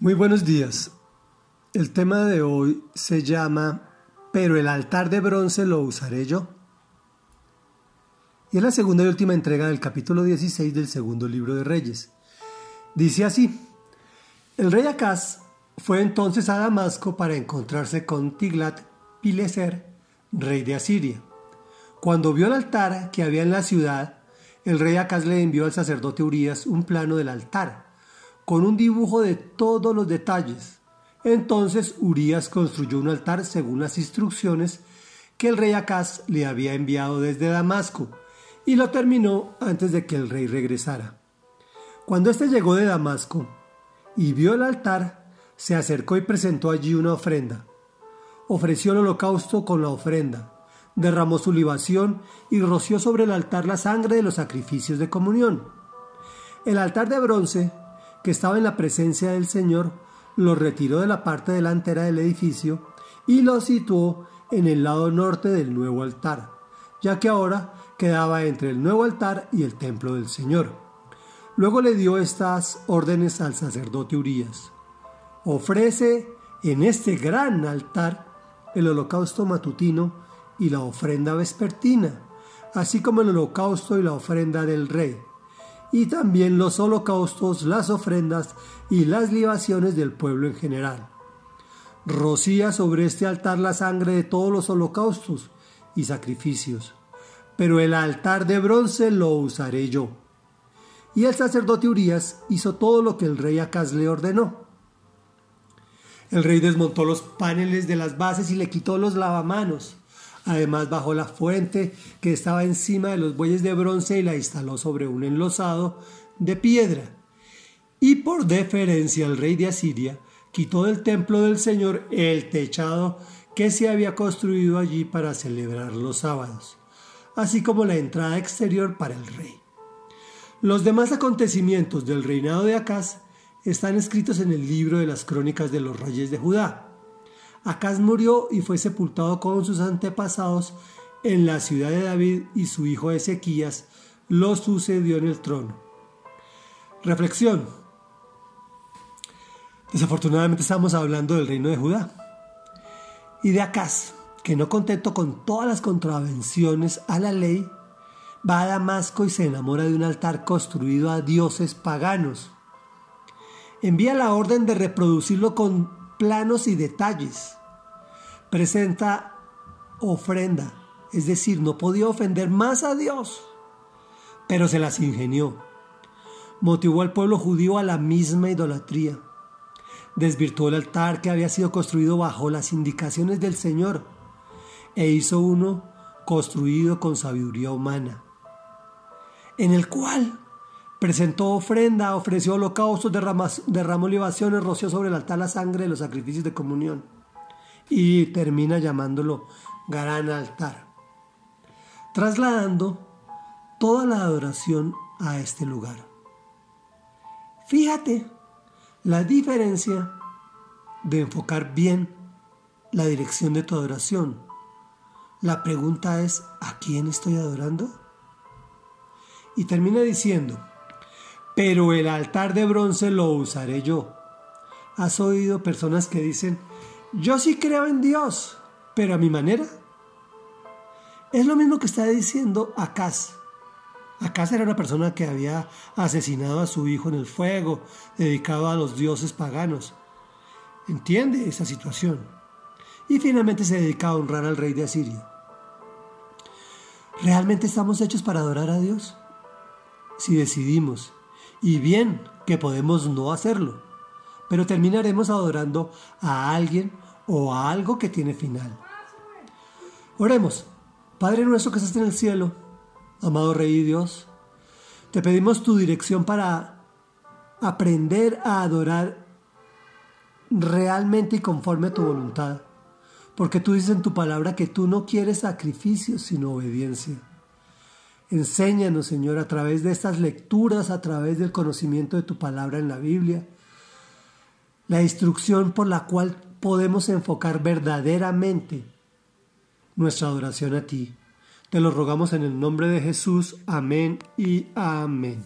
Muy buenos días. El tema de hoy se llama Pero el altar de bronce lo usaré yo. Y es la segunda y última entrega del capítulo 16 del segundo libro de Reyes. Dice así, el rey Acaz fue entonces a Damasco para encontrarse con Tiglat Pileser, rey de Asiria. Cuando vio el altar que había en la ciudad, el rey Acaz le envió al sacerdote Urias un plano del altar, con un dibujo de todos los detalles. Entonces Urias construyó un altar según las instrucciones que el rey Acaz le había enviado desde Damasco, y lo terminó antes de que el rey regresara. Cuando éste llegó de Damasco y vio el altar, se acercó y presentó allí una ofrenda. Ofreció el holocausto con la ofrenda, derramó su libación y roció sobre el altar la sangre de los sacrificios de comunión. El altar de bronce, que estaba en la presencia del Señor, lo retiró de la parte delantera del edificio y lo situó en el lado norte del nuevo altar, ya que ahora quedaba entre el nuevo altar y el templo del Señor. Luego le dio estas órdenes al sacerdote Urias. Ofrece en este gran altar el holocausto matutino y la ofrenda vespertina, así como el holocausto y la ofrenda del rey, y también los holocaustos, las ofrendas y las libaciones del pueblo en general. Rocía sobre este altar la sangre de todos los holocaustos y sacrificios, pero el altar de bronce lo usaré yo. Y el sacerdote Urias hizo todo lo que el rey Acaz le ordenó. El rey desmontó los paneles de las bases y le quitó los lavamanos. Además bajó la fuente que estaba encima de los bueyes de bronce y la instaló sobre un enlosado de piedra. Y por deferencia al rey de Asiria, quitó del templo del Señor el techado que se había construido allí para celebrar los sábados, así como la entrada exterior para el rey. Los demás acontecimientos del reinado de Acaz están escritos en el libro de las crónicas de los reyes de Judá. Acaz murió y fue sepultado con sus antepasados en la ciudad de David y su hijo Ezequías lo sucedió en el trono. Reflexión. Desafortunadamente estamos hablando del reino de Judá y de Acaz, que no contento con todas las contravenciones a la ley, va a Damasco y se enamora de un altar construido a dioses paganos. Envía la orden de reproducirlo con planos y detalles. Presenta ofrenda, es decir, no podía ofender más a Dios, pero se las ingenió. Motivó al pueblo judío a la misma idolatría. Desvirtuó el altar que había sido construido bajo las indicaciones del Señor e hizo uno construido con sabiduría humana, en el cual Presentó ofrenda, ofreció holocaustos, derramó libaciones, roció sobre el altar la sangre de los sacrificios de comunión. Y termina llamándolo gran altar, trasladando toda la adoración a este lugar. Fíjate la diferencia de enfocar bien la dirección de tu adoración. La pregunta es, ¿a quién estoy adorando? Y termina diciendo, pero el altar de bronce lo usaré yo. ¿Has oído personas que dicen, yo sí creo en Dios, pero a mi manera? Es lo mismo que está diciendo Acaz. Acaz era una persona que había asesinado a su hijo en el fuego, dedicado a los dioses paganos. Entiende esa situación. Y finalmente se dedica a honrar al rey de Asiria. ¿Realmente estamos hechos para adorar a Dios? Si decidimos y bien que podemos no hacerlo, pero terminaremos adorando a alguien o a algo que tiene final. Oremos, Padre nuestro que estás en el cielo, amado Rey Dios, te pedimos tu dirección para aprender a adorar realmente y conforme a tu voluntad, porque tú dices en tu palabra que tú no quieres sacrificios sino obediencia. Enséñanos, Señor, a través de estas lecturas, a través del conocimiento de tu palabra en la Biblia, la instrucción por la cual podemos enfocar verdaderamente nuestra adoración a ti. Te lo rogamos en el nombre de Jesús. Amén y amén.